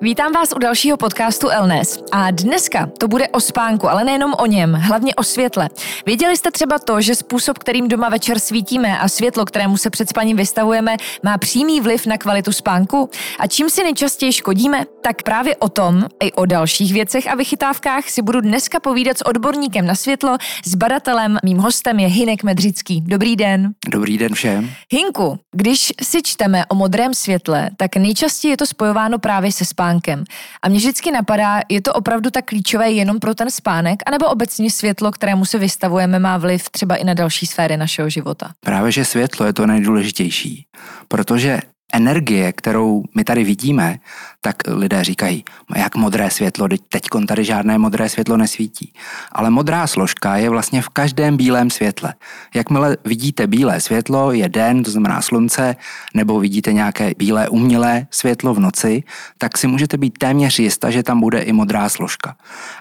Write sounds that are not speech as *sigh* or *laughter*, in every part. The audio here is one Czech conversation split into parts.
Vítám vás u dalšího podcastu Elnes. A dneska to bude o spánku, ale nejenom o něm, hlavně o světle. Věděli jste třeba to, že způsob, kterým doma večer svítíme a světlo, kterému se před spaním vystavujeme, má přímý vliv na kvalitu spánku? A čím si nejčastěji škodíme? Tak právě o tom i o dalších věcech a vychytávkách si budu dneska povídat s odborníkem na světlo, s badatelem. Mým hostem je Hinek Medřický. Dobrý den. Dobrý den všem. Hinku, když si čteme o modrém světle, tak nejčastěji je to spojováno právě se spánkem spánkem. A mě vždycky napadá, je to opravdu tak klíčové jenom pro ten spánek, anebo obecně světlo, kterému se vystavujeme, má vliv třeba i na další sféry našeho života? Právě, že světlo je to nejdůležitější, protože energie, kterou my tady vidíme, tak lidé říkají, jak modré světlo, teď tady žádné modré světlo nesvítí. Ale modrá složka je vlastně v každém bílém světle. Jakmile vidíte bílé světlo, je den, to znamená slunce, nebo vidíte nějaké bílé umělé světlo v noci, tak si můžete být téměř jista, že tam bude i modrá složka.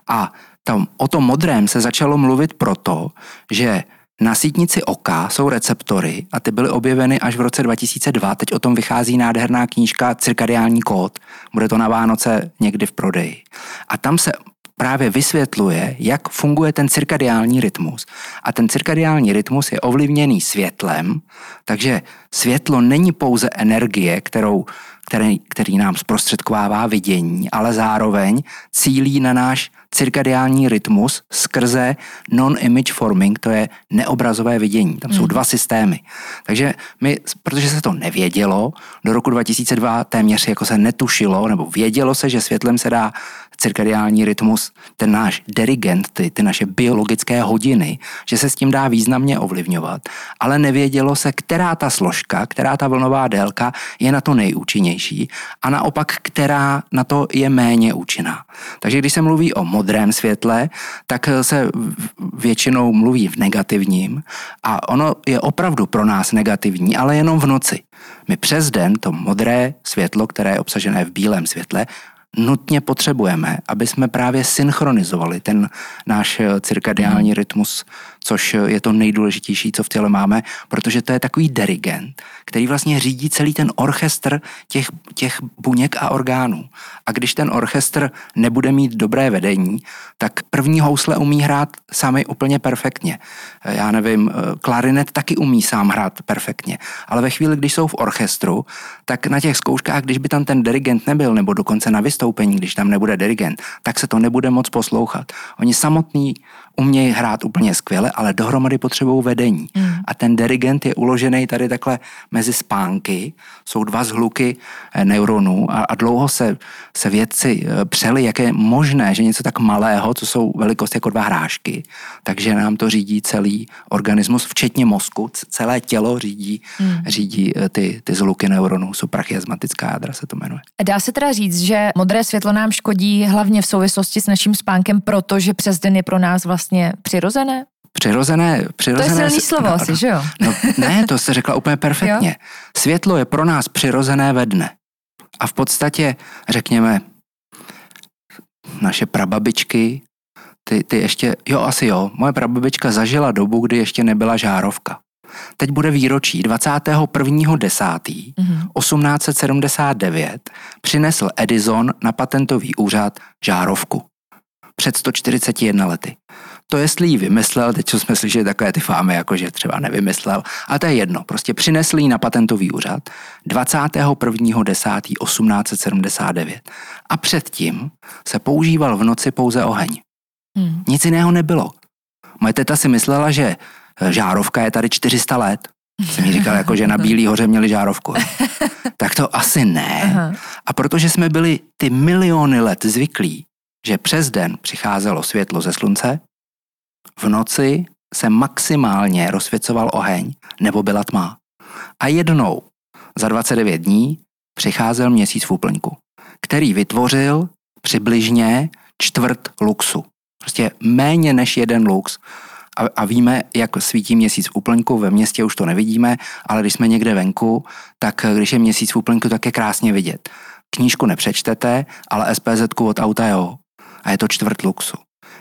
A tam, o tom modrém se začalo mluvit proto, že na sítnici oka jsou receptory a ty byly objeveny až v roce 2002. Teď o tom vychází nádherná knížka Cirkadiální kód. Bude to na Vánoce někdy v prodeji. A tam se právě vysvětluje, jak funguje ten cirkadiální rytmus. A ten cirkadiální rytmus je ovlivněný světlem, takže světlo není pouze energie, kterou, který, který nám zprostředkovává vidění, ale zároveň cílí na náš cirkadiální rytmus skrze non-image forming, to je neobrazové vidění. Tam jsou hmm. dva systémy. Takže my, protože se to nevědělo, do roku 2002 téměř jako se netušilo, nebo vědělo se, že světlem se dá cirkadiální rytmus, ten náš dirigent, ty, ty naše biologické hodiny, že se s tím dá významně ovlivňovat. Ale nevědělo se, která ta složka, která ta vlnová délka je na to nejúčinnější a naopak, která na to je méně účinná. Takže když se mluví o modrém světle, tak se většinou mluví v negativním a ono je opravdu pro nás negativní, ale jenom v noci. My přes den to modré světlo, které je obsažené v bílém světle, nutně potřebujeme, aby jsme právě synchronizovali ten náš cirkadiální hmm. rytmus což je to nejdůležitější, co v těle máme, protože to je takový dirigent, který vlastně řídí celý ten orchestr těch, těch buněk a orgánů. A když ten orchestr nebude mít dobré vedení, tak první housle umí hrát sami úplně perfektně. Já nevím, klarinet taky umí sám hrát perfektně, ale ve chvíli, když jsou v orchestru, tak na těch zkouškách, když by tam ten dirigent nebyl, nebo dokonce na vystoupení, když tam nebude dirigent, tak se to nebude moc poslouchat. Oni samotní umějí hrát úplně skvěle, ale dohromady potřebují vedení. Mm. A ten dirigent je uložený tady takhle mezi spánky, jsou dva zhluky eh, neuronů a, a dlouho se, se vědci eh, přeli, jak je možné, že něco tak malého, co jsou velikost jako dva hrášky, takže nám to řídí celý organismus, včetně mozku, celé tělo řídí, mm. řídí eh, ty, ty zhluky neuronů, suprachiasmatická jádra se to jmenuje. Dá se teda říct, že modré světlo nám škodí hlavně v souvislosti s naším spánkem, protože přes den je pro nás vlastně přirozené? Přirozené, přirozené... To je silný slovo no, asi, že jo? No, ne, to jste řekla úplně perfektně. Jo? Světlo je pro nás přirozené ve dne. A v podstatě, řekněme, naše prababičky, ty, ty ještě, jo asi jo, moje prababička zažila dobu, kdy ještě nebyla žárovka. Teď bude výročí 21.10. Mm-hmm. 1879 přinesl Edison na patentový úřad žárovku. Před 141 lety. To jestli ji vymyslel, teď jsme slyšeli takové ty fámy, jako že třeba nevymyslel, ale to je jedno. Prostě přinesl ji na patentový úřad 21.10.1879. A předtím se používal v noci pouze oheň. Hmm. Nic jiného nebylo. Moje teta si myslela, že žárovka je tady 400 let. Jsem mi říkal, jako, že na Bílý hoře měli žárovku. *laughs* tak to asi ne. Aha. A protože jsme byli ty miliony let zvyklí, že přes den přicházelo světlo ze slunce, v noci se maximálně rozsvěcoval oheň nebo byla tma. A jednou za 29 dní přicházel měsíc v úplňku, který vytvořil přibližně čtvrt luxu. Prostě méně než jeden lux. A, a víme, jak svítí měsíc v úplňku, ve městě už to nevidíme, ale když jsme někde venku, tak když je měsíc v úplňku, tak je krásně vidět. Knížku nepřečtete, ale SPZ od auta jo. A je to čtvrt luxu.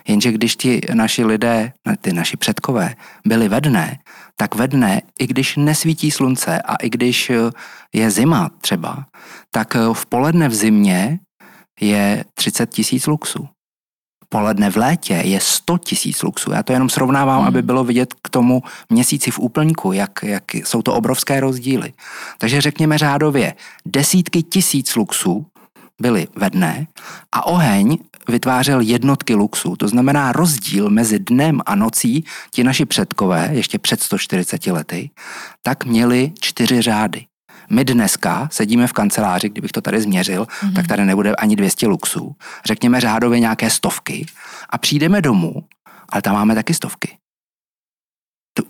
Jenže když ti naši lidé, ty naši předkové, byli ve dne, tak ve dne, i když nesvítí slunce a i když je zima třeba, tak v poledne v zimě je 30 tisíc luxů. Poledne v létě je 100 tisíc luxů. Já to jenom srovnávám, hmm. aby bylo vidět k tomu měsíci v úplňku, jak, jak jsou to obrovské rozdíly. Takže řekněme řádově desítky tisíc luxů byly ve dne a oheň vytvářel jednotky luxu. To znamená rozdíl mezi dnem a nocí, ti naši předkové, ještě před 140 lety, tak měli čtyři řády. My dneska sedíme v kanceláři, kdybych to tady změřil, mm-hmm. tak tady nebude ani 200 luxů. Řekněme řádově nějaké stovky a přijdeme domů, ale tam máme taky stovky.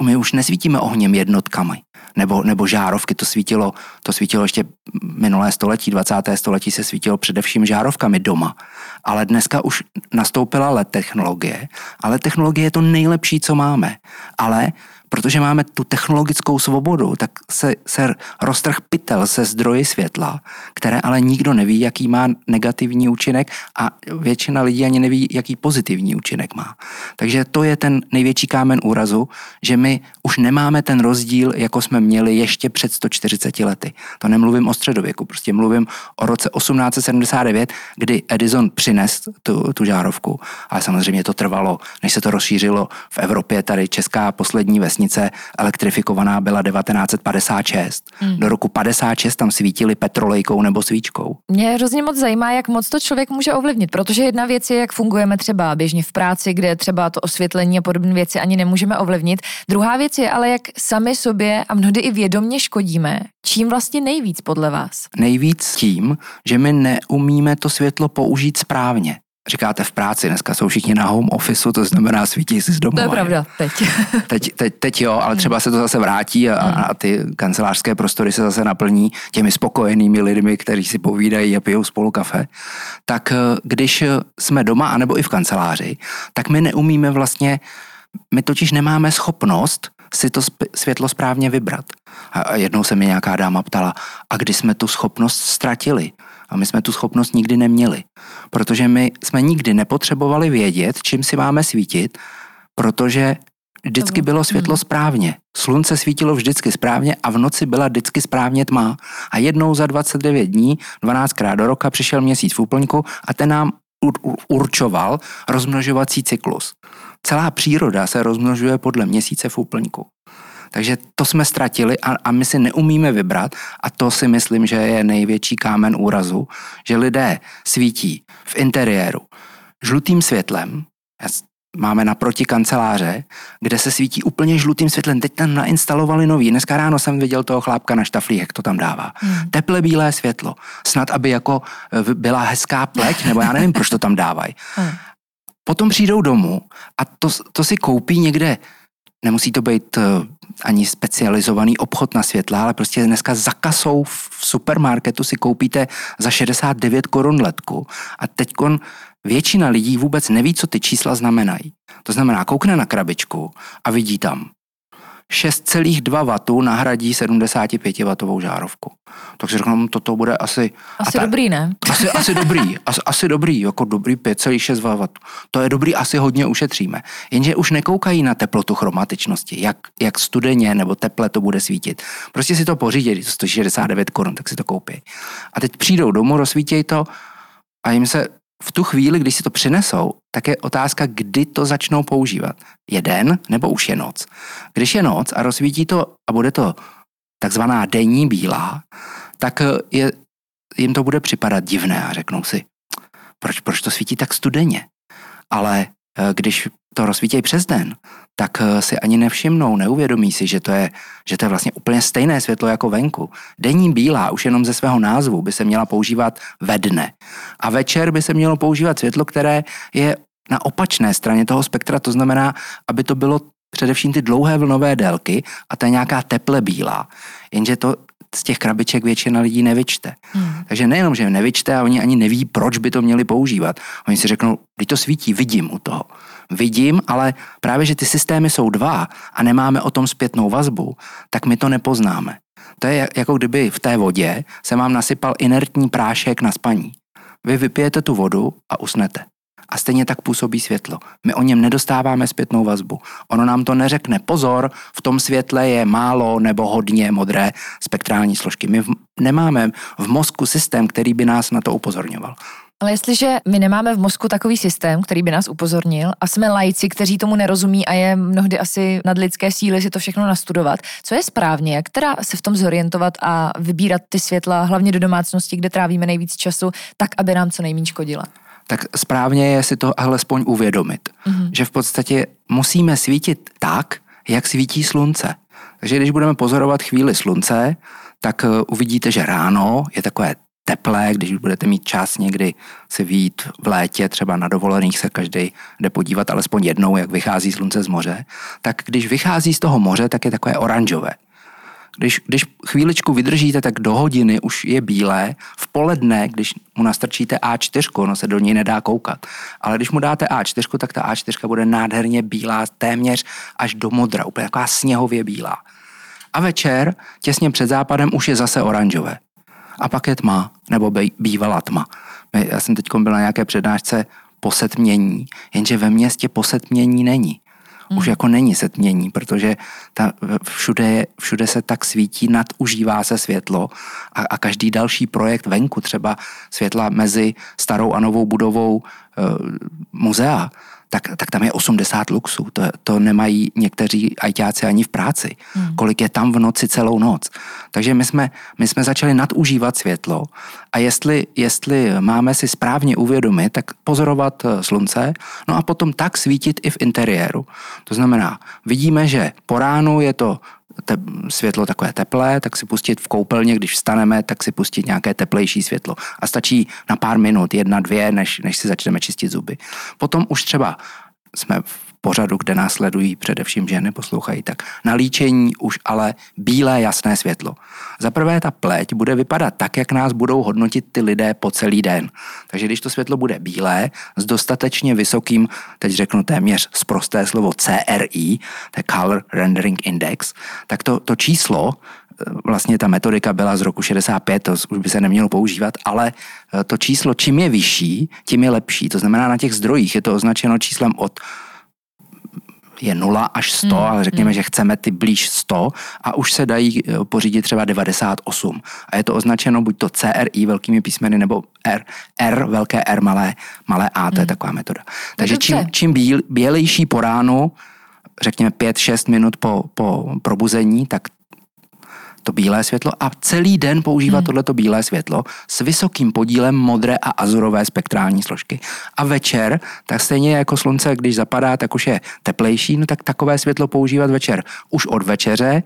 My už nesvítíme ohněm jednotkami, nebo, nebo žárovky, to svítilo, to svítilo ještě minulé století, 20. století se svítilo především žárovkami doma. Ale dneska už nastoupila LED technologie, ale technologie je to nejlepší, co máme. Ale protože máme tu technologickou svobodu, tak se, se roztrh pytel se zdroji světla, které ale nikdo neví, jaký má negativní účinek a většina lidí ani neví, jaký pozitivní účinek má. Takže to je ten největší kámen úrazu, že my už nemáme ten rozdíl, jako jsme měli ještě před 140 lety. To nemluvím o středověku, prostě mluvím o roce 1879, kdy Edison přines tu, tu žárovku. Ale samozřejmě to trvalo, než se to rozšířilo v Evropě, tady česká poslední vesnice vesnice elektrifikovaná byla 1956. Hmm. Do roku 56 tam svítili petrolejkou nebo svíčkou. Mě hrozně moc zajímá, jak moc to člověk může ovlivnit, protože jedna věc je, jak fungujeme třeba běžně v práci, kde třeba to osvětlení a podobné věci ani nemůžeme ovlivnit. Druhá věc je ale, jak sami sobě a mnohdy i vědomně škodíme. Čím vlastně nejvíc podle vás? Nejvíc tím, že my neumíme to světlo použít správně říkáte v práci, dneska jsou všichni na home officeu, to znamená svítí si z domu. To je pravda, teď. *laughs* teď, teď. Teď jo, ale třeba se to zase vrátí a, a ty kancelářské prostory se zase naplní těmi spokojenými lidmi, kteří si povídají a pijou spolu kafe. Tak eh, když jsme doma, anebo i v kanceláři, tak my neumíme vlastně, my totiž nemáme schopnost si to světlo správně vybrat. A jednou se mi nějaká dáma ptala, a kdy jsme tu schopnost ztratili? A my jsme tu schopnost nikdy neměli, protože my jsme nikdy nepotřebovali vědět, čím si máme svítit, protože vždycky bylo světlo hmm. správně. Slunce svítilo vždycky správně a v noci byla vždycky správně tma. A jednou za 29 dní, 12krát do roka přišel měsíc v úplňku a ten nám určoval rozmnožovací cyklus. Celá příroda se rozmnožuje podle měsíce v úplňku. Takže to jsme ztratili a, a my si neumíme vybrat a to si myslím, že je největší kámen úrazu, že lidé svítí v interiéru žlutým světlem, máme naproti kanceláře, kde se svítí úplně žlutým světlem. Teď tam nainstalovali nový. Dneska ráno jsem viděl toho chlápka na štaflí, jak to tam dává. Hmm. Teple bílé světlo. Snad, aby jako e, byla hezká pleť, nebo já nevím, proč to tam dávají. *laughs* Hmm. Potom přijdou domů a to, to si koupí někde nemusí to být eh, ani specializovaný obchod na světla, ale prostě dneska za kasou v supermarketu si koupíte za 69 korun letku a teď většina lidí vůbec neví, co ty čísla znamenají. To znamená, koukne na krabičku a vidí tam 6,2 W nahradí 75 W žárovku. Tak si řeknu, toto bude asi... Asi ta, dobrý, ne? Asi, asi dobrý, *laughs* asi, asi dobrý, jako dobrý 5,6 W. To je dobrý, asi hodně ušetříme. Jenže už nekoukají na teplotu chromatičnosti, jak, jak studeně nebo teple to bude svítit. Prostě si to pořídí, to 169 korun, tak si to koupí. A teď přijdou domů, rozsvítějí to a jim se v tu chvíli, když si to přinesou, tak je otázka, kdy to začnou používat. Je den nebo už je noc. Když je noc a rozsvítí to a bude to takzvaná denní bílá, tak je, jim to bude připadat divné a řeknou si, proč, proč to svítí tak studeně. Ale eh, když to rozsvítějí přes den, tak eh, si ani nevšimnou, neuvědomí si, že to, je, že to je vlastně úplně stejné světlo jako venku. Denní bílá už jenom ze svého názvu by se měla používat ve dne. A večer by se mělo používat světlo, které je na opačné straně toho spektra, to znamená, aby to bylo především ty dlouhé vlnové délky a ta nějaká teple bílá. Jenže to z těch krabiček většina lidí nevyčte. Hmm. Takže nejenom, že nevyčte, a oni ani neví, proč by to měli používat. Oni si řeknou, když to svítí, vidím u toho. Vidím, ale právě, že ty systémy jsou dva a nemáme o tom zpětnou vazbu, tak my to nepoznáme. To je jako kdyby v té vodě se vám nasypal inertní prášek na spaní. Vy vypijete tu vodu a usnete. A stejně tak působí světlo. My o něm nedostáváme zpětnou vazbu. Ono nám to neřekne, pozor, v tom světle je málo nebo hodně modré spektrální složky. My v, nemáme v mozku systém, který by nás na to upozorňoval. Ale jestliže my nemáme v mozku takový systém, který by nás upozornil a jsme lajci, kteří tomu nerozumí a je mnohdy asi nad lidské síly si to všechno nastudovat, co je správně, jak teda se v tom zorientovat a vybírat ty světla, hlavně do domácnosti, kde trávíme nejvíc času, tak, aby nám co nejméně škodila? Tak správně je si to alespoň uvědomit, mm-hmm. že v podstatě musíme svítit tak, jak svítí slunce. Takže když budeme pozorovat chvíli slunce, tak eh, uvidíte, že ráno je takové teplé, když budete mít čas někdy si výjít v létě, třeba na dovolených se každý jde podívat alespoň jednou, jak vychází slunce z moře, tak když vychází z toho moře, tak je takové oranžové. Když, když chvíličku vydržíte, tak do hodiny už je bílé. V poledne, když mu nastrčíte A4, ono se do něj nedá koukat. Ale když mu dáte A4, tak ta A4 bude nádherně bílá, téměř až do modra, úplně taková sněhově bílá. A večer, těsně před západem, už je zase oranžové. A pak je tma, nebo bývalá tma. Já jsem teď byl na nějaké přednášce posetmění, jenže ve městě posetmění není hmm. už jako není setmění, protože ta, všude, všude se tak svítí, nadužívá se světlo a, a každý další projekt venku, třeba světla mezi starou a novou budovou e, muzea, tak, tak tam je 80 luxů. To, to nemají někteří ajťáci ani v práci. Hmm. Kolik je tam v noci celou noc. Takže my jsme, my jsme začali nadužívat světlo a jestli, jestli máme si správně uvědomit, tak pozorovat eh, slunce, no a potom tak svítit i v interiéru. To znamená, vidíme, že po ránu je to te, světlo takové teplé, tak si pustit v koupelně, když vstaneme, tak si pustit nějaké teplejší světlo. A stačí na pár minut, jedna, dvě, než, než si začneme čistit zuby. Potom už třeba jsme v pořadu, kde nás sledují především ženy, poslouchají, tak na líčení už ale bílé jasné světlo. Za prvé ta pleť bude vypadat tak, jak nás budou hodnotit ty lidé po celý den. Takže když to světlo bude bílé, s dostatečně vysokým, teď řeknu téměř zprosté slovo CRI, to je Color Rendering Index, tak to, to číslo vlastně ta metodika byla z roku 65, to už by se nemělo používat, ale to číslo, čím je vyšší, tím je lepší. To znamená, na těch zdrojích je to označeno číslem od je 0 až 100, mm, ale řekněme, mm. že chceme ty blíž 100 a už se dají eh, pořídit třeba 98. A je to označeno buď to CRI velkými písmeny nebo R, R velké R malé, malé A, to mm. je taková metoda. Takže čím, čím bíl, bělejší po ránu, řekněme 5-6 minut po, po probuzení, tak to bílé světlo a celý den používat hmm. tohleto bílé světlo s vysokým podílem modré a azurové spektrální složky. A večer, tak stejně jako slunce, když zapadá, tak už je teplejší, no tak takové světlo používat večer už od večeře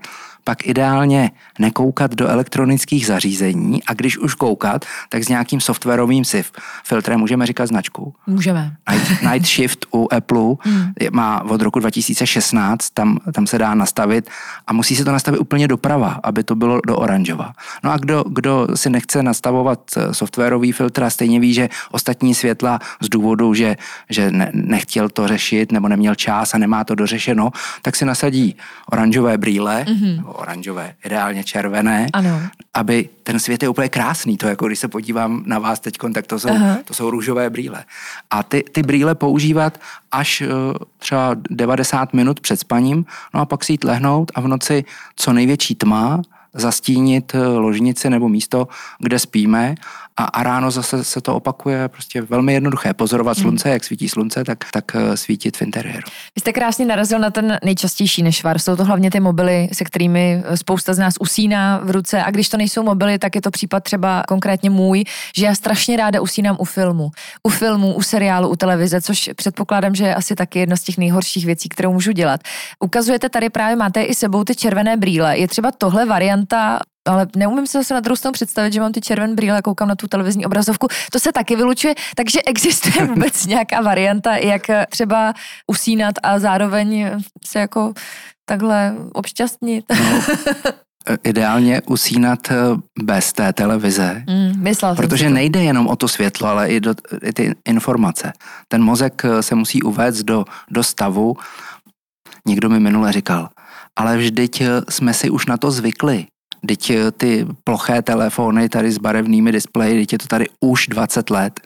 pak ideálně nekoukat do elektronických zařízení a když už koukat, tak s nějakým softwarovým SIF filtrem můžeme říkat značku. Můžeme. Night, *laughs* Night Shift u Apple hmm. má od roku 2016, tam, tam se dá nastavit a musí se to nastavit úplně doprava, aby to bylo do oranžova. No a kdo, kdo si nechce nastavovat eh, softwarový filtr a stejně ví, že ostatní světla z důvodu, že, že ne, nechtěl to řešit nebo neměl čas a nemá to dořešeno, tak si nasadí oranžové brýle, mm-hmm oranžové, ideálně červené, ano. aby ten svět je úplně krásný. To jako když se podívám na vás teď, tak to jsou, to jsou růžové brýle. A ty, ty brýle používat až eh, třeba 90 minut před spaním, no a pak si jít lehnout a v noci co největší tma, zastínit eh, ložnici nebo místo, kde spíme a, a ráno zase se to opakuje, prostě velmi jednoduché. Pozorovat hmm. slunce, jak svítí slunce, tak, tak eh, svítit v interiéru. Vy jste krásně narazil na ten nejčastější nešvar. Jsou to hlavně ty mobily, se kterými eh, spousta z nás usíná v ruce. A když to nejsou mobily, tak je to případ třeba konkrétně můj, že já strašně ráda usínám u filmu. U filmu, u seriálu, u televize, což předpokládám, že je asi taky jedna z těch nejhorších věcí, kterou můžu dělat. Ukazujete tady právě, máte i sebou ty červené brýle. Je třeba tohle varianta ale neumím si zase na druhou stranu představit, že mám ty červen brýle a koukám na tu televizní obrazovku. To se taky vylučuje, takže existuje *laughs* vůbec nějaká varianta, jak třeba usínat a zároveň se jako takhle obšťastnit. No, *laughs* ideálně usínat eh, bez té televize. Mm, myslel protože nejde jenom o to světlo, ale i, do, i ty informace. Ten mozek eh, se musí uvést do, do stavu. Někdo mi minule říkal, ale vždyť eh, jsme si už na to zvykli. Teď ty ploché telefony tady s barevnými displeji, teď je to tady už 20 let.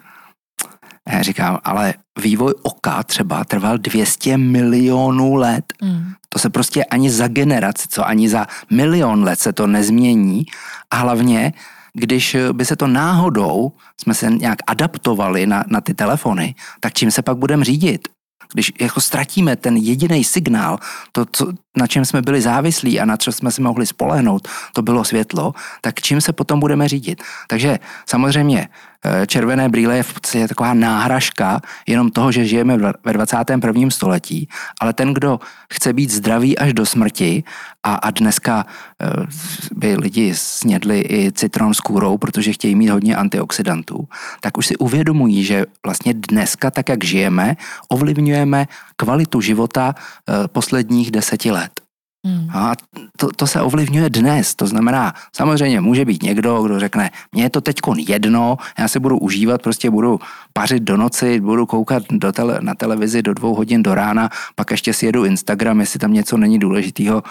Já říkám, ale vývoj oka třeba trval 200 milionů let. Mm. To se prostě ani za generaci, co ani za milion let se to nezmění. A hlavně, když by se to náhodou, jsme se nějak adaptovali na, na ty telefony, tak čím se pak budeme řídit? Když jako ztratíme ten jediný signál, to, co, na čem jsme byli závislí a na co jsme si mohli spolehnout, to bylo světlo, tak čím se potom budeme řídit? Takže samozřejmě Eh, červené brýle je v podstatě taková náhražka jenom toho, že žijeme ve 21. století, ale ten, kdo chce být zdravý až do smrti a, a dneska eh, by lidi snědli i citron s kůrou, protože chtějí mít hodně antioxidantů, tak už si uvědomují, že vlastně dneska, tak jak žijeme, ovlivňujeme kvalitu života eh, posledních deseti let. Hmm. A to, to se ovlivňuje dnes. To znamená, samozřejmě může být někdo, kdo řekne, mně je to teď jedno, já si budu užívat, prostě budu pařit do noci, budu koukat do tele, na televizi do dvou hodin do rána, pak ještě si jedu Instagram, jestli tam něco není důležitého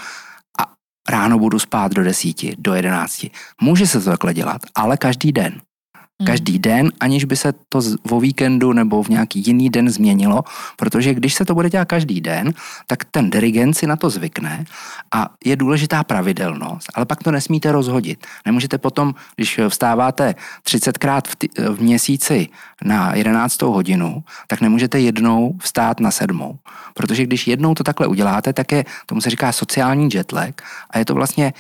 a ráno budu spát do desíti, do jedenácti. Může se to takhle dělat, ale každý den. Hmm. každý den, aniž by se to vo víkendu nebo v nějaký jiný den změnilo, protože když se to bude dělat každý den, tak ten dirigent si na to zvykne a je důležitá pravidelnost, ale pak to nesmíte rozhodit. Nemůžete potom, když vstáváte 30krát v, v měsíci na 11. hodinu, tak nemůžete jednou vstát na sedmou. Protože když jednou to takhle uděláte, tak je, tomu se říká sociální jetlag a je to vlastně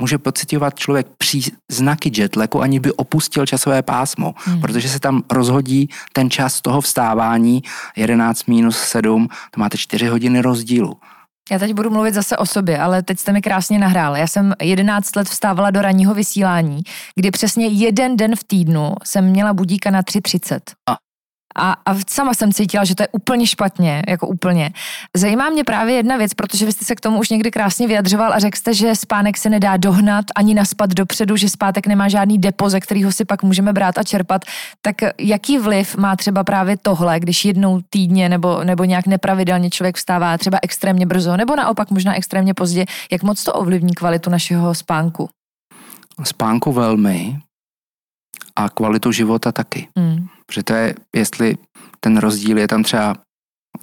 může pocitovat člověk příznaky jetlagu, ani by opustil časové pásmo, hmm. protože se tam rozhodí ten čas toho vstávání 11 minus 7, to máte 4 hodiny rozdílu. Já teď budu mluvit zase o sobě, ale teď jste mi krásně nahrál. Já jsem 11 let vstávala do ranního vysílání, kdy přesně jeden den v týdnu jsem měla budíka na 3.30. A. A, a sama jsem cítila, že to je úplně špatně, jako úplně. Zajímá mě právě jedna věc, protože vy jste se k tomu už někdy krásně vyjadřoval a řekl jste, že spánek se nedá dohnat ani naspat dopředu, že spátek nemá žádný depo, ze kterého si pak můžeme brát a čerpat. Tak jaký vliv má třeba právě tohle, když jednou týdně nebo, nebo nějak nepravidelně člověk vstává třeba extrémně brzo, nebo naopak možná extrémně pozdě, jak moc to ovlivní kvalitu našeho spánku? Spánku velmi a kvalitu života taky. Mm. Protože to je, jestli ten rozdíl je tam třeba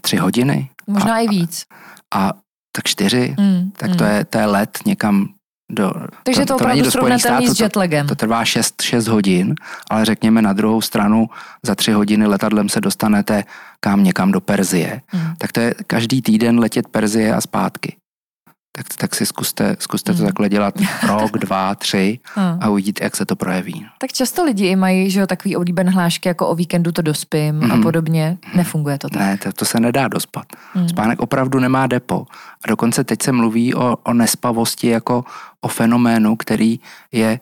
tři hodiny. Možná a, i víc. A, a tak čtyři, mm, tak mm. to, je, to je let někam do... Takže to, to, to opravdu srovnatelný s jetlagem. To, to trvá 6, 6 hodin, ale řekněme na druhou stranu za tři hodiny letadlem se dostanete kam někam do Perzie. Mm. Tak to je každý týden letět Perzie a zpátky tak, tak si zkuste, zkuste to hmm. takhle dělat *laughs* rok, dva, tři hmm. a uvidíte, jak se to projeví. Tak často lidi i mají že jo, takový oblíben hlášky, jako o víkendu to dospím mm. a hmm. podobně. Nefunguje to tak. Ne, to, to se nedá dospat. Mm. Spánek opravdu nemá depo. A dokonce teď se mluví o, o nespavosti jako o fenoménu, který je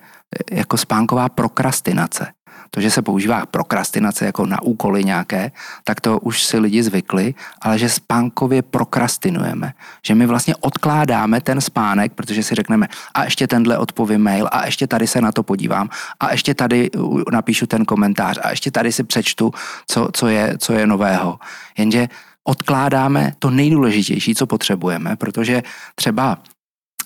jako spánková prokrastinace to, že se používá prokrastinace jako na úkoly nějaké, tak to už si lidi zvykli, ale že spánkově prokrastinujeme. Že my vlastně odkládáme ten spánek, protože si řekneme, a ještě tenhle odpovím mail, a ještě tady se na to podívám, a ještě tady napíšu ten komentář, a ještě tady si přečtu, co, co, je, co je nového. Jenže odkládáme to nejdůležitější, co potřebujeme, protože třeba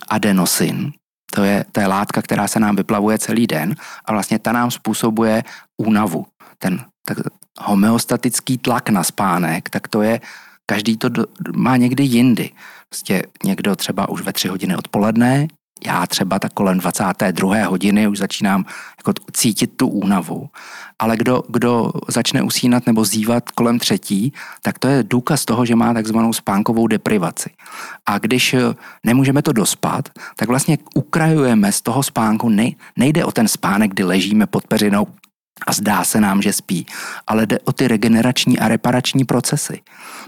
adenosin, to je, to je látka, která se nám vyplavuje celý den a vlastně ta nám způsobuje únavu. Ten tak homeostatický tlak na spánek, tak to je, každý to do, má někdy jindy. Prostě někdo třeba už ve tři hodiny odpoledne, já třeba tak kolem 22. hodiny už začínám jako cítit tu únavu. Ale kdo, kdo začne usínat nebo zývat kolem třetí, tak to je důkaz toho, že má takzvanou spánkovou deprivaci. A když eh, nemůžeme to dospat, tak vlastně ukrajujeme z toho spánku, ne, nejde o ten spánek, kdy ležíme pod peřinou a zdá se nám, že spí, ale jde o ty regenerační a reparační procesy.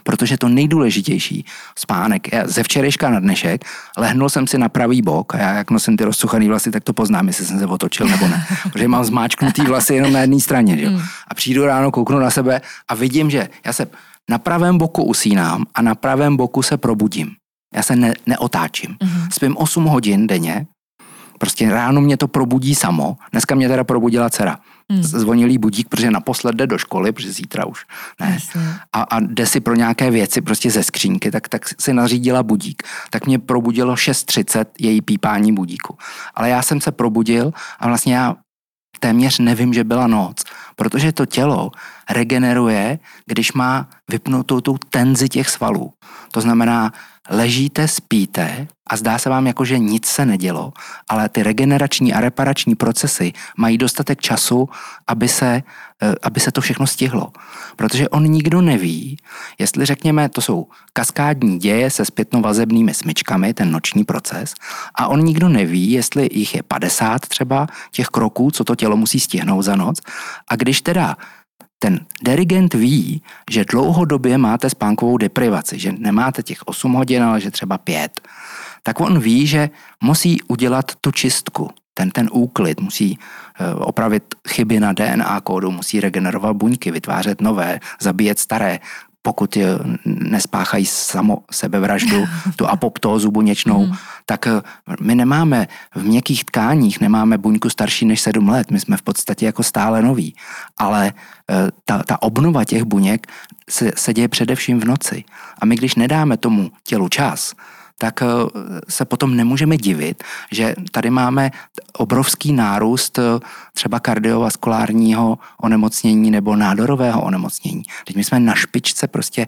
Protože to nejdůležitější, spánek, já ze včerejška na dnešek lehnul jsem si na pravý bok a já jak nosím ty rozsuchaný vlasy, tak to poznám, jestli jsem se otočil nebo ne. *laughs* Protože mám zmáčknutý vlasy jenom na jedné straně. Že? Hmm. A přijdu ráno, kouknu na sebe a vidím, že já se na pravém boku usínám a na pravém boku se probudím. Já se ne, neotáčím. Mm-hmm. Spím 8 hodin denně, prostě ráno mě to probudí samo. Dneska mě teda probudila dcera. Mm. Zvonilý budík, protože naposled jde do školy, protože zítra už ne. A, a jde si pro nějaké věci prostě ze skřínky, tak, tak si nařídila budík. Tak mě probudilo 6.30 její pípání budíku. Ale já jsem se probudil a vlastně já téměř nevím, že byla noc, protože to tělo regeneruje, když má vypnutou tu tenzi těch svalů. To znamená, ležíte, spíte a zdá se vám jako, že nic se nedělo, ale ty regenerační a reparační procesy mají dostatek času, aby se, eh, aby se to všechno stihlo. Protože on nikdo neví, jestli řekněme, to jsou kaskádní děje se zpětnovazebnými smyčkami, ten noční proces, a on nikdo neví, jestli jich je 50 třeba těch kroků, co to tělo musí stihnout za noc. A když teda ten dirigent ví, že dlouhodobě máte spánkovou deprivaci, že nemáte těch 8 hodin, ale že třeba 5, tak on ví, že musí udělat tu čistku, ten, ten úklid, musí eh, opravit chyby na DNA kódu, musí regenerovat buňky, vytvářet nové, zabíjet staré, pokud nespáchají samo sebevraždu, *laughs* tu apoptózu buněčnou, hmm. tak eh, my nemáme v měkkých tkáních, nemáme buňku starší než 7 let, my jsme v podstatě jako stále noví, ale eh, ta, ta obnova těch buněk se, se děje především v noci. A my když nedáme tomu tělu čas, tak eh, se potom nemůžeme divit, že tady máme obrovský nárůst eh, třeba kardiovaskulárního onemocnění nebo nádorového onemocnění. Teď my jsme na špičce, prostě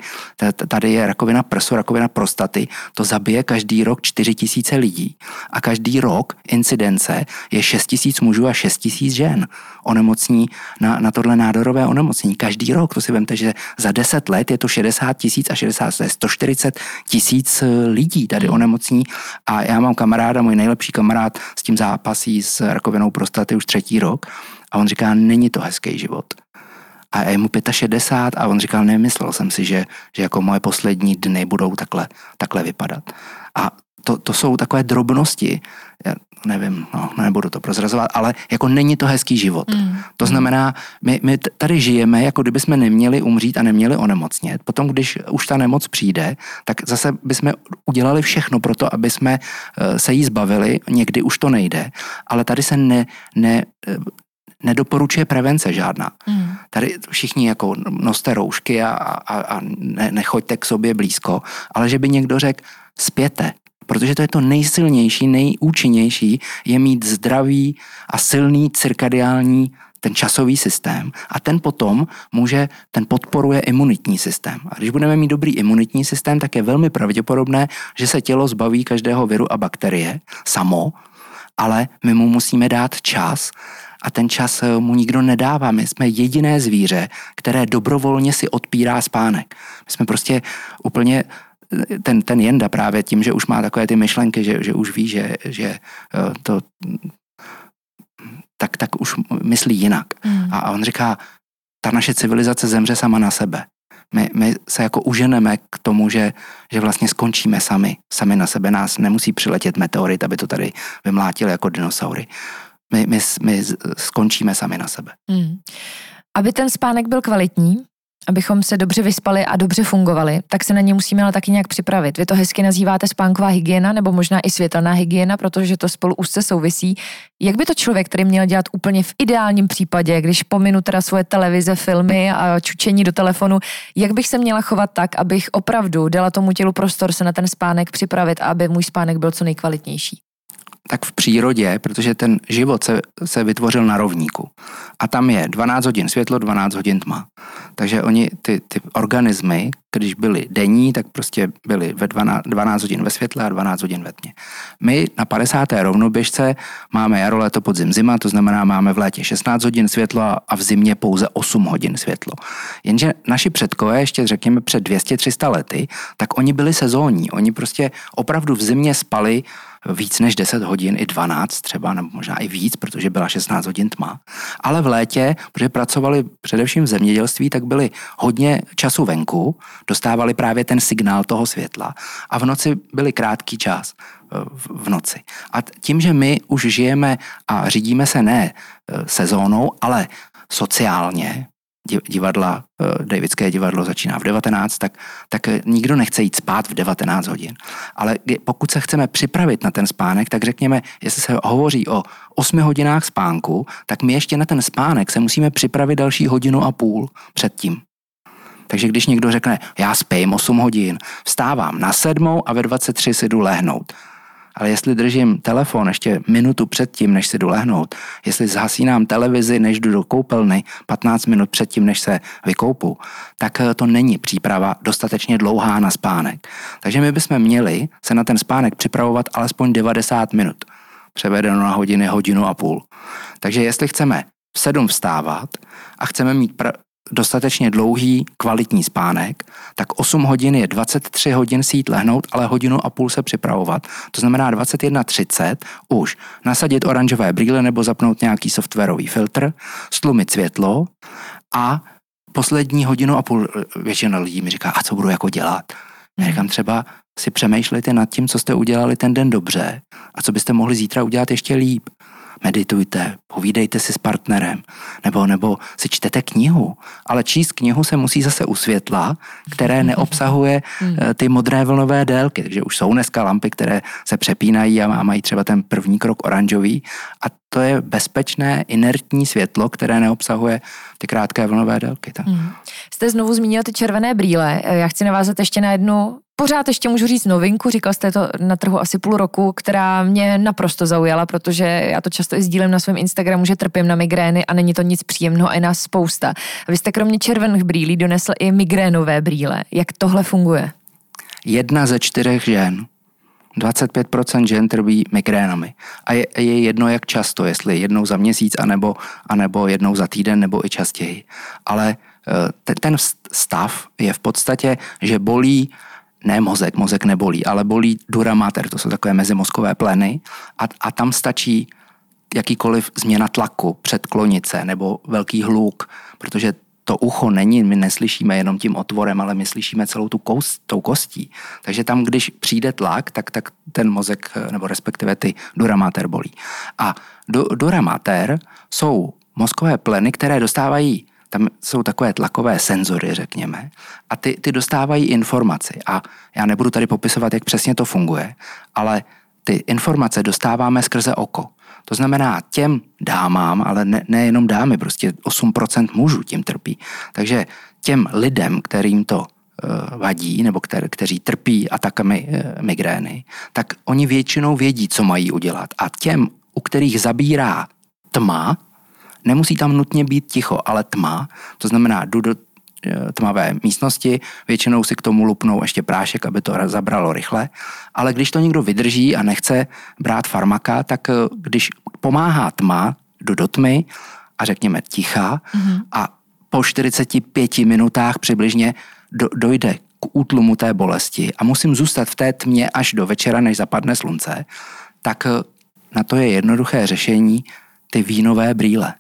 tady je rakovina prsu, rakovina prostaty, to zabije každý rok 4 tisíce lidí a každý rok incidence je 6 tisíc mužů a 6 tisíc žen onemocní na, na tohle nádorové onemocnění. Každý rok, to si vemte, že za 10 let je to 60 tisíc a 60 let, 140 tisíc eh, lidí tady onemocní a já mám kamaráda, můj nejlepší kamarád s tím zápasí s rakovinou prostaty už třetí rok a on říká, není to hezký život. A je mu 65 a on říkal, nemyslel jsem si, že, že jako moje poslední dny budou takhle, takhle vypadat. A to, to jsou takové drobnosti, nevím, no, nebudu to prozrazovat, ale jako není to hezký život. Mm. To znamená, my, my tady žijeme, jako kdyby jsme neměli umřít a neměli onemocnět. Potom, když už ta nemoc přijde, tak zase bychom udělali všechno pro to, aby jsme eh, se jí zbavili, někdy už to nejde, ale tady se ne, ne eh, nedoporučuje prevence žádná. Mm. Tady všichni jako noste roušky a, a, a ne, nechoďte k sobě blízko, ale že by někdo řekl, spěte, protože to je to nejsilnější, nejúčinnější, je mít zdravý a silný cirkadiální ten časový systém a ten potom může, ten podporuje imunitní systém. A když budeme mít dobrý imunitní systém, tak je velmi pravděpodobné, že se tělo zbaví každého viru a bakterie samo, ale my mu musíme dát čas a ten čas mu nikdo nedává. My jsme jediné zvíře, které dobrovolně si odpírá spánek. My jsme prostě úplně ten, ten Jenda právě tím, že už má takové ty myšlenky, že, že už ví, že, že eh, to tak, tak už myslí jinak. Mm. A, a on říká, ta naše civilizace zemře sama na sebe. My, my se jako uženeme k tomu, že, že vlastně skončíme sami, sami na sebe. Nás nemusí přiletět meteorit, aby to tady vymlátili jako dinosaury. My, my, my skončíme sami na sebe. Mm. Aby ten spánek byl kvalitní, abychom se dobře vyspali a dobře fungovali, tak se na ně musíme ale taky nějak připravit. Vy to hezky nazýváte spánková hygiena nebo možná i světelná hygiena, protože to spolu úzce souvisí. Jak by to člověk, který měl dělat úplně v ideálním případě, když pominu teda svoje televize, filmy a čučení do telefonu, jak bych se měla chovat tak, abych opravdu dala tomu tělu prostor se na ten spánek připravit a aby můj spánek byl co nejkvalitnější? Tak v přírodě, protože ten život se, se vytvořil na rovníku. A tam je 12 hodin světlo, 12 hodin tma. Takže oni, ty, ty organismy, když byly denní, tak prostě byly ve 12, 12 hodin ve světle a 12 hodin ve tmě. My na 50. rovnoběžce máme jaro, léto, podzim, zima, to znamená máme v létě 16 hodin světlo a v zimě pouze 8 hodin světlo. Jenže naši předkové, ještě řekněme před 200-300 lety, tak oni byli sezónní. Oni prostě opravdu v zimě spali víc než 10 hodin, i 12 třeba, nebo možná i víc, protože byla 16 hodin tma. Ale v létě, protože pracovali především v zemědělství, tak byli hodně času venku, dostávali právě ten signál toho světla a v noci byli krátký čas eh, v noci. A tím, že my už žijeme a řídíme se ne eh, sezónou, ale sociálně, divadla, eh, Davidské divadlo začíná v 19, tak, tak eh, nikdo nechce jít spát v 19 hodin. Ale pokud se chceme připravit na ten spánek, tak řekněme, jestli se hovoří o 8 hodinách spánku, tak my ještě na ten spánek se musíme připravit další hodinu a půl předtím. Takže když někdo řekne, já spím 8 hodin, vstávám na sedmou a ve 23 si jdu lehnout, ale jestli držím telefon ještě minutu předtím, než si jdu lehnout, jestli zhasínám televizi, než jdu do koupelny, 15 minut předtím, než se vykoupu, tak eh, to není příprava dostatečně dlouhá na spánek. Takže my bychom měli se na ten spánek připravovat alespoň 90 minut. Převedeno na hodiny, hodinu a půl. Takže jestli chceme v sedm vstávat a chceme mít pra- dostatečně dlouhý, kvalitní spánek, tak 8 hodin je 23 hodin si jít lehnout, ale hodinu a půl se připravovat. To znamená 21.30 už nasadit oranžové brýle nebo zapnout nějaký softwarový filtr, stlumit světlo a poslední hodinu a půl většina lidí mi říká, a co budu jako dělat? Já říkám třeba si přemýšlejte nad tím, co jste udělali ten den dobře a co byste mohli zítra udělat ještě líp meditujte, povídejte si s partnerem, nebo, nebo si čtete knihu. Ale číst knihu se musí zase u světla, které *laughs* neobsahuje hmm. eh, ty modré vlnové délky. Takže už jsou dneska lampy, které se přepínají a mají třeba ten první krok oranžový. A to je bezpečné, inertní světlo, které neobsahuje ty krátké vlnové délky. Hmm. Jste znovu zmínil ty červené brýle. Eh, já chci navázat ještě na jednu pořád ještě můžu říct novinku, říkal jste to na trhu asi půl roku, která mě naprosto zaujala, protože já to často i sdílím na svém Instagramu, že trpím na migrény a není to nic příjemného a je nás spousta. Vy jste kromě červených brýlí donesl i migrénové brýle. Jak tohle funguje? Jedna ze čtyřech žen 25% žen trpí migrénami. A je, je jedno, jak často, jestli jednou za měsíc, anebo, anebo jednou za týden, nebo i častěji. Ale eh, ten stav je v podstatě, že bolí ne mozek, mozek nebolí, ale bolí dura mater, to jsou takové mezimozkové pleny a, a tam stačí jakýkoliv změna tlaku, předklonice nebo velký hluk, protože to ucho není, my neslyšíme jenom tím otvorem, ale my slyšíme celou tu kost, tou kostí. Takže tam, když přijde tlak, tak, tak ten mozek, nebo respektive ty dura mater bolí. A do, dura mater jsou mozkové pleny, které dostávají tam jsou takové tlakové senzory, řekněme, a ty, ty dostávají informaci. A já nebudu tady popisovat, jak přesně to funguje, ale ty informace dostáváme skrze oko. To znamená těm dámám, ale ne, nejenom dámy, prostě 8% mužů tím trpí. Takže těm lidem, kterým to uh, vadí, nebo kter, kteří trpí atakami uh, migrény, tak oni většinou vědí, co mají udělat. A těm, u kterých zabírá tma, Nemusí tam nutně být ticho, ale tma. To znamená, jdu do eh, tmavé místnosti, většinou si k tomu lupnou ještě prášek, aby to zabralo rychle, ale když to někdo vydrží a nechce brát farmaka, tak eh, když pomáhá tma, jdu do tmy a řekněme ticha mm-hmm. a po 45 minutách přibližně do, dojde k útlumu té bolesti a musím zůstat v té tmě až do večera, než zapadne slunce, tak eh, na to je jednoduché řešení ty vínové brýle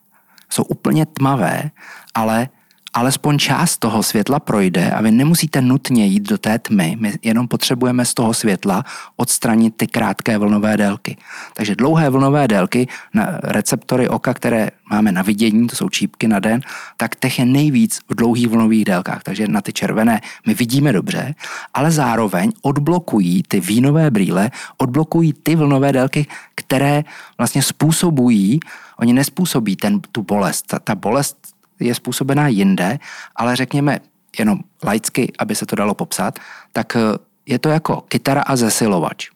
jsou úplně tmavé, ale alespoň část toho světla projde a vy nemusíte nutně jít do té tmy, my jenom potřebujeme z toho světla odstranit ty krátké vlnové délky. Takže dlouhé vlnové délky na receptory oka, které máme na vidění, to jsou čípky na den, tak těch je nejvíc v dlouhých vlnových délkách. Takže na ty červené my vidíme dobře, ale zároveň odblokují ty vínové brýle, odblokují ty vlnové délky, které vlastně způsobují, oni nespůsobí ten, tu bolest. Ta, ta bolest je způsobená jinde, ale řekněme jenom laicky, aby se to dalo popsat, tak eh, je to jako kytara a zesilovač.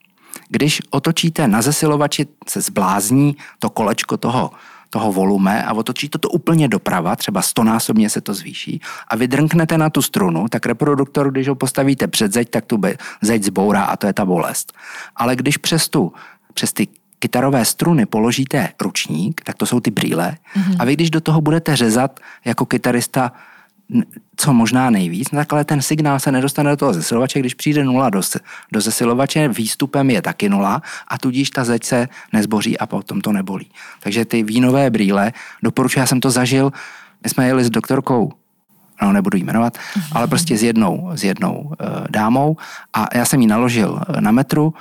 Když otočíte na zesilovači, se zblázní to kolečko toho, toho volume a otočí to, to úplně doprava, třeba stonásobně se to zvýší a vy drnknete na tu strunu, tak reproduktor, když ho postavíte před zeď, tak tu zeď zbourá a to je ta bolest. Ale když přes tu, přes ty kytarové struny položíte ručník, tak to jsou ty brýle, mm-hmm. a vy když do toho budete řezat jako kytarista co možná nejvíc, no tak ale ten signál se nedostane do toho zesilovače, když přijde nula do, do zesilovače, výstupem je taky nula a tudíž ta zeď se nezboří a potom to nebolí. Takže ty vínové brýle, doporučuji, já jsem to zažil, my jsme jeli s doktorkou no nebudu jí jmenovat, ale prostě s jednou, s jednou uh, dámou a já jsem jí naložil eh, na metru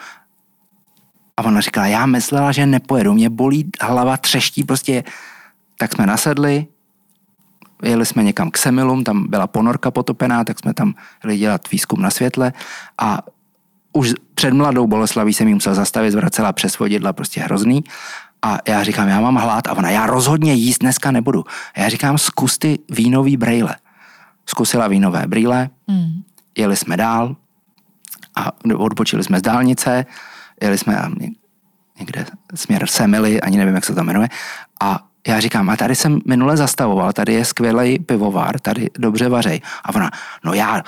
a ona říkala, já myslela, že nepojedu, mě bolí hlava, třeští, prostě tak jsme nasedli, jeli jsme někam k Semilum, tam byla ponorka potopená, tak jsme tam jeli dělat výzkum na světle a už před mladou Boleslaví jsem jí musel zastavit, zvracela přes vodidla, prostě hrozný. A já říkám, já mám hlad a ona, já rozhodně jíst dneska nebudu. A já říkám, zkus ty vínový brejle. Zkusila vínové brýle, mm. jeli jsme dál a odbočili jsme z dálnice, jeli jsme někde směr Semily, ani nevím, jak se to jmenuje, a já říkám, a tady jsem minule zastavoval, tady je skvělý pivovar, tady dobře vařej. A ona, no já,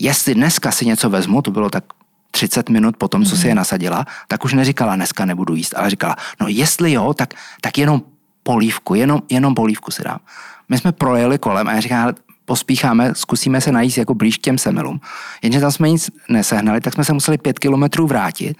jestli dneska si něco vezmu, to bylo tak 30 minut po tom, co si je mhm. nasadila, tak už neříkala, dneska nebudu jíst, ale říkala, no jestli jo, tak, tak jenom polívku, jenom, jenom polívku si dám. My jsme projeli kolem a já říkám, pospícháme, zkusíme se najít jako blíž k těm semelům. Jenže tam jsme nic nesehnali, tak jsme se museli pět kilometrů vrátit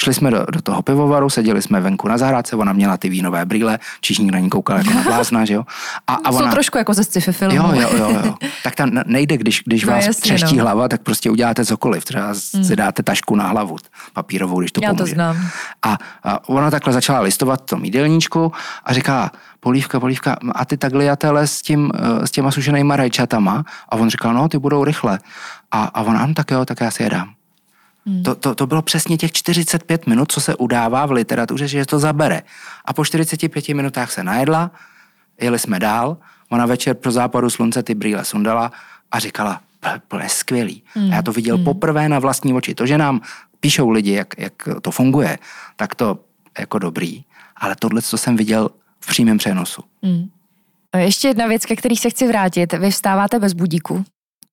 Šli jsme do, do toho pivovaru, seděli jsme venku na zahrádce, ona měla ty vínové brýle, čižník na ní koukal jako na blázna, že jo. A, a ona, Jsou trošku jako ze sci-fi filmu. Jo, jo, jo, jo. Tak tam nejde, když, když no, vás jasně, třeští no. hlava, tak prostě uděláte cokoliv. Třeba hmm. si dáte tašku na hlavu papírovou, když to Já pomůže. to znám. A, a ona takhle začala listovat tom jídelníčku a říká, polívka, polívka, a ty tagliatele s, tím, eh, s těma sušenýma rajčatama? A on říkal, no, ty budou rychle. A, a on, ano, tak jo, tak já si je dám. Hmm. To, to, to bylo přesně těch 45 minut, co se udává v literatuře, že to zabere. A po 45 minutách se najedla, jeli jsme dál, ona večer pro západu slunce ty brýle sundala a říkala, je skvělý. Hmm. A já to viděl hmm. poprvé na vlastní oči. To, že nám píšou lidi, jak, jak to funguje, tak to jako dobrý. Ale tohle, co jsem viděl v přímém přenosu. Hmm. Ještě jedna věc, ke který se chci vrátit. Vy vstáváte bez budíku.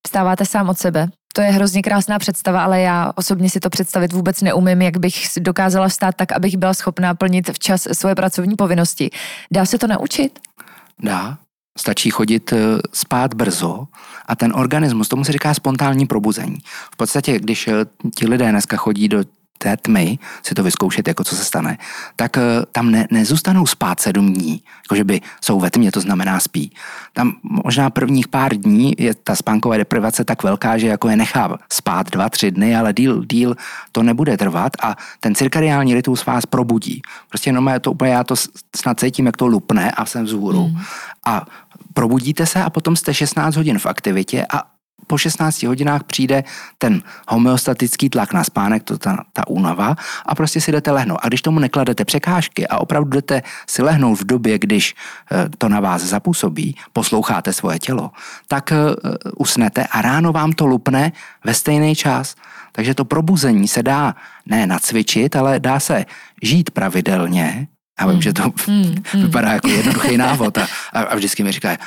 Vstáváte sám od sebe. To je hrozně krásná představa, ale já osobně si to představit vůbec neumím, jak bych dokázala stát tak, abych byla schopná plnit včas svoje pracovní povinnosti. Dá se to naučit? Dá. Stačí chodit eh, spát brzo a ten organismus, tomu se říká spontánní probuzení. V podstatě, když eh, ti lidé dneska chodí do té tmy si to vyzkoušet, jako co se stane, tak eh, tam ne, nezůstanou spát sedm dní, jakože by jsou ve tmě, to znamená spí. Tam možná prvních pár dní je ta spánková deprivace tak velká, že jako je nechá spát dva, tři dny, ale díl, díl to nebude trvat a ten cirkadiální rytmus vás probudí. Prostě jenom to úplně, já to snad cítím, jak to lupne a jsem vzhůru. Mm. A probudíte se a potom jste 16 hodin v aktivitě a po 16 hodinách přijde ten homeostatický tlak na spánek, to ta, ta únava a prostě si jdete lehnout. A když tomu nekladete překážky a opravdu jdete si lehnout v době, když eh, to na vás zapůsobí, posloucháte svoje tělo, tak eh, usnete a ráno vám to lupne ve stejný čas. Takže to probuzení se dá ne nacvičit, ale dá se žít pravidelně, já vím, mm. že to mm, mm. *laughs* vypadá jako jednoduchý *laughs* návod a, a vždycky mi říkají,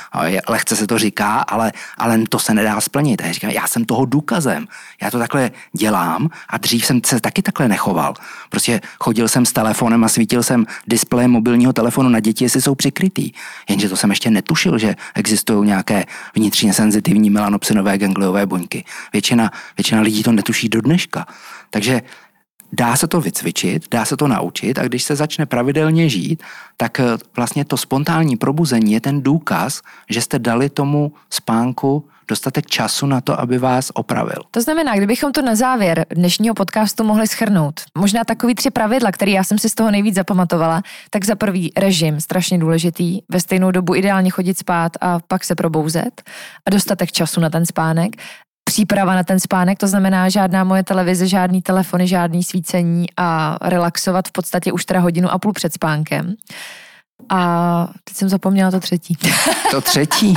lehce se to říká, ale, ale to se nedá splnit. A já říkám, já jsem toho důkazem. Já to takhle dělám a dřív jsem se taky takhle nechoval. Prostě chodil jsem s telefonem a svítil jsem displeje mobilního telefonu na děti, jestli jsou přikrytý. Jenže to jsem ještě netušil, že existují nějaké vnitřně senzitivní melanopsinové gangliové buňky. Většina, většina lidí to netuší do dneška. Takže Dá se to vycvičit, dá se to naučit a když se začne pravidelně žít, tak eh, vlastně to spontánní probuzení je ten důkaz, že jste dali tomu spánku dostatek času na to, aby vás opravil. To znamená, kdybychom to na závěr dnešního podcastu mohli schrnout, možná takový tři pravidla, které já jsem si z toho nejvíc zapamatovala, tak za prvý režim, strašně důležitý, ve stejnou dobu ideálně chodit spát a pak se probouzet a dostatek času na ten spánek příprava na ten spánek, to znamená žádná moje televize, žádný telefony, žádný svícení a relaxovat v podstatě už teda hodinu a půl před spánkem. A teď jsem zapomněla to třetí. To třetí?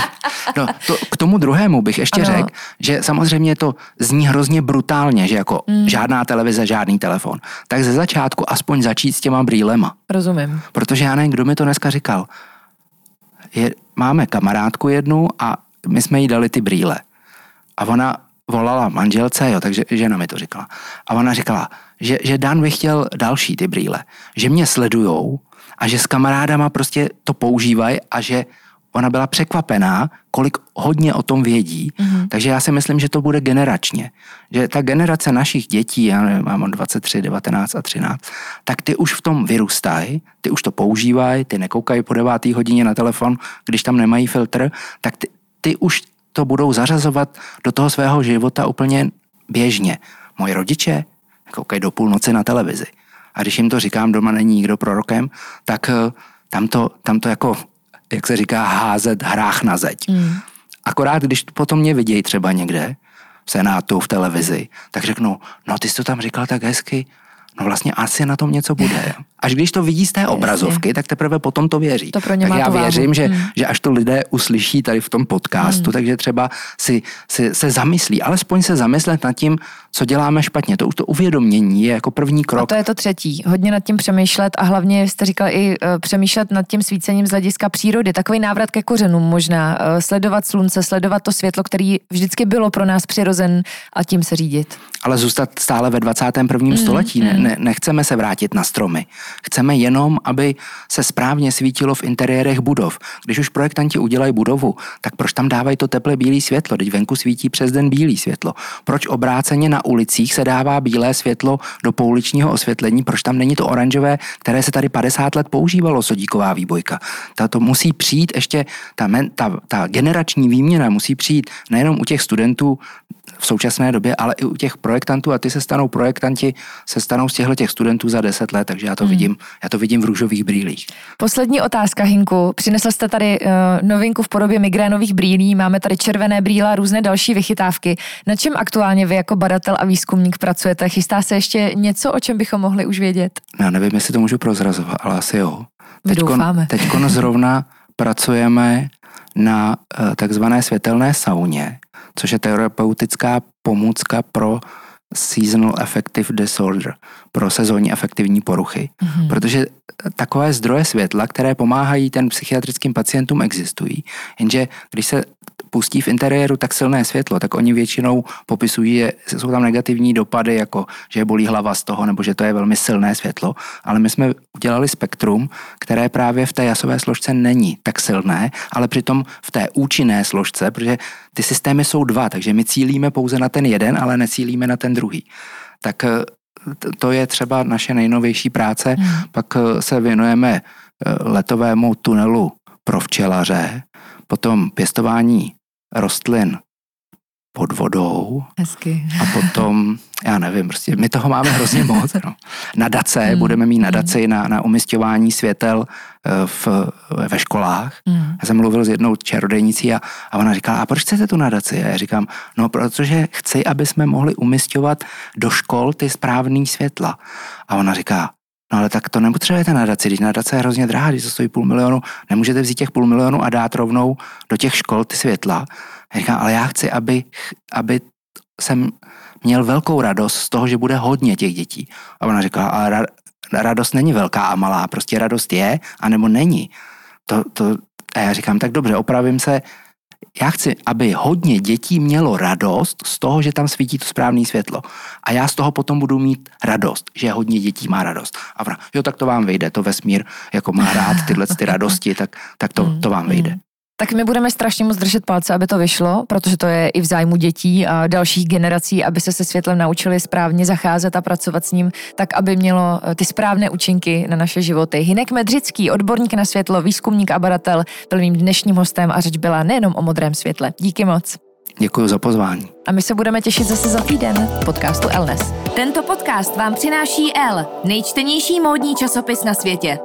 No, to, k tomu druhému bych ještě řekl, že samozřejmě to zní hrozně brutálně, že jako mm. žádná televize, žádný telefon. Tak ze začátku aspoň začít s těma brýlema. Rozumím. Protože já nevím, kdo mi to dneska říkal. Je, máme kamarádku jednu a my jsme jí dali ty brýle. A ona volala manželce, jo, takže žena mi to říkala. A ona říkala, že, že Dan by chtěl další ty brýle, že mě sledujou a že s kamarádama prostě to používají a že ona byla překvapená, kolik hodně o tom vědí. Mm-hmm. Takže já si myslím, že to bude generačně. Že ta generace našich dětí, já nevím, mám 23, 19 a 13, tak ty už v tom vyrůstají, ty už to používají, ty nekoukají po devátý hodině na telefon, když tam nemají filtr, tak ty, ty už to budou zařazovat do toho svého života úplně běžně. Moji rodiče koukají do půlnoci na televizi. A když jim to říkám, doma není nikdo prorokem, tak eh, tam to, tam to jako, jak se říká, házet hrách na zeď. Mm. Akorát, když potom mě vidějí třeba někde, v Senátu, v televizi, tak řeknou, no ty jsi to tam říkal tak hezky, no vlastně asi na tom něco bude. *laughs* Až když to vidí z té obrazovky, tak teprve potom to věří. To pro ně tak já věřím, že, hmm. že až to lidé uslyší tady v tom podcastu, hmm. takže třeba si, si se zamyslí, alespoň se zamyslet nad tím, co děláme špatně. To už to uvědomění je jako první krok. A to je to třetí. Hodně nad tím přemýšlet a hlavně jste říkal i uh, přemýšlet nad tím svícením z hlediska přírody. Takový návrat ke kořenům možná. Uh, sledovat slunce, sledovat to světlo, který vždycky bylo pro nás přirozen a tím se řídit. Ale zůstat stále ve 21. Mm, století. Mm. Ne, ne, nechceme se vrátit na stromy. Chceme jenom, aby se správně svítilo v interiérech budov. Když už projektanti udělají budovu, tak proč tam dávají to teple bílé světlo? Teď venku svítí přes den bílé světlo. Proč obráceně na ulicích se dává bílé světlo do pouličního osvětlení? Proč tam není to oranžové, které se tady 50 let používalo, sodíková výbojka? Ta to musí přijít ještě, ta, men, ta, ta generační výměna musí přijít nejenom u těch studentů v současné době, ale i u těch projektantů a ty se stanou projektanti, se stanou z těchto těch studentů za 10 let, takže já to hmm. vidím, já to vidím v růžových brýlích. Poslední otázka, Hinku. Přinesl jste tady uh, novinku v podobě migrénových brýlí, máme tady červené brýle a různé další vychytávky. Na čem aktuálně vy jako badatel a výzkumník pracujete? Chystá se ještě něco, o čem bychom mohli už vědět? Já nevím, jestli to můžu prozrazovat, ale asi jo. Teďkon, teďkon zrovna pracujeme na uh, takzvané světelné sauně, což je terapeutická pomůcka pro seasonal affective disorder, pro sezónní afektivní poruchy. Mm-hmm. Protože takové zdroje světla, které pomáhají ten psychiatrickým pacientům, existují. Jenže když se pustí v interiéru tak silné světlo, tak oni většinou popisují, že jsou tam negativní dopady, jako že je bolí hlava z toho, nebo že to je velmi silné světlo. Ale my jsme udělali spektrum, které právě v té jasové složce není tak silné, ale přitom v té účinné složce, protože ty systémy jsou dva, takže my cílíme pouze na ten jeden, ale necílíme na ten druhý. Tak eh, to je třeba naše nejnovější práce. Hmm. Pak eh, se věnujeme eh, letovému tunelu pro včelaře, potom pěstování rostlin pod vodou. Hezky. A potom, já nevím, prostě my toho máme hrozně *laughs* moc. No. Nadace, mm. budeme mít nadaci mm. na, na umistování světel eh, v, ve školách. Mm. Já jsem mluvil s jednou čarodejnicí a, a ona říkala, a proč chcete tu nadaci? A já říkám, no protože chci, aby jsme mohli umistovat do škol ty správné světla. A ona říká, No ale tak to nepotřebujete nadaci, když nadace je hrozně drahá, když to stojí půl milionu, nemůžete vzít těch půl milionu a dát rovnou do těch škol ty světla. Já říkám, ale já chci, aby, aby jsem měl velkou radost z toho, že bude hodně těch dětí. A ona říkala, ale ra, radost není velká a malá, prostě radost je, anebo není. To, to, a já říkám, tak dobře, opravím se, já chci, aby hodně dětí mělo radost z toho, že tam svítí to správné světlo. A já z toho potom budu mít radost, že hodně dětí má radost. A vra, jo, tak to vám vyjde, to vesmír jako má rád tyhle ty radosti, tak, tak to, to vám vyjde. Tak my budeme strašně moc držet palce, aby to vyšlo, protože to je i v zájmu dětí a dalších generací, aby se se světlem naučili správně zacházet a pracovat s ním, tak aby mělo eh, ty správné účinky na naše životy. Hinek Medřický, odborník na světlo, výzkumník a badatel, byl mým dnešním hostem a řeč byla nejenom o modrém světle. Díky moc. Děkuji za pozvání. A my se budeme těšit zase za týden v podcastu Elnes. Tento podcast vám přináší L, nejčtenější módní časopis na světě.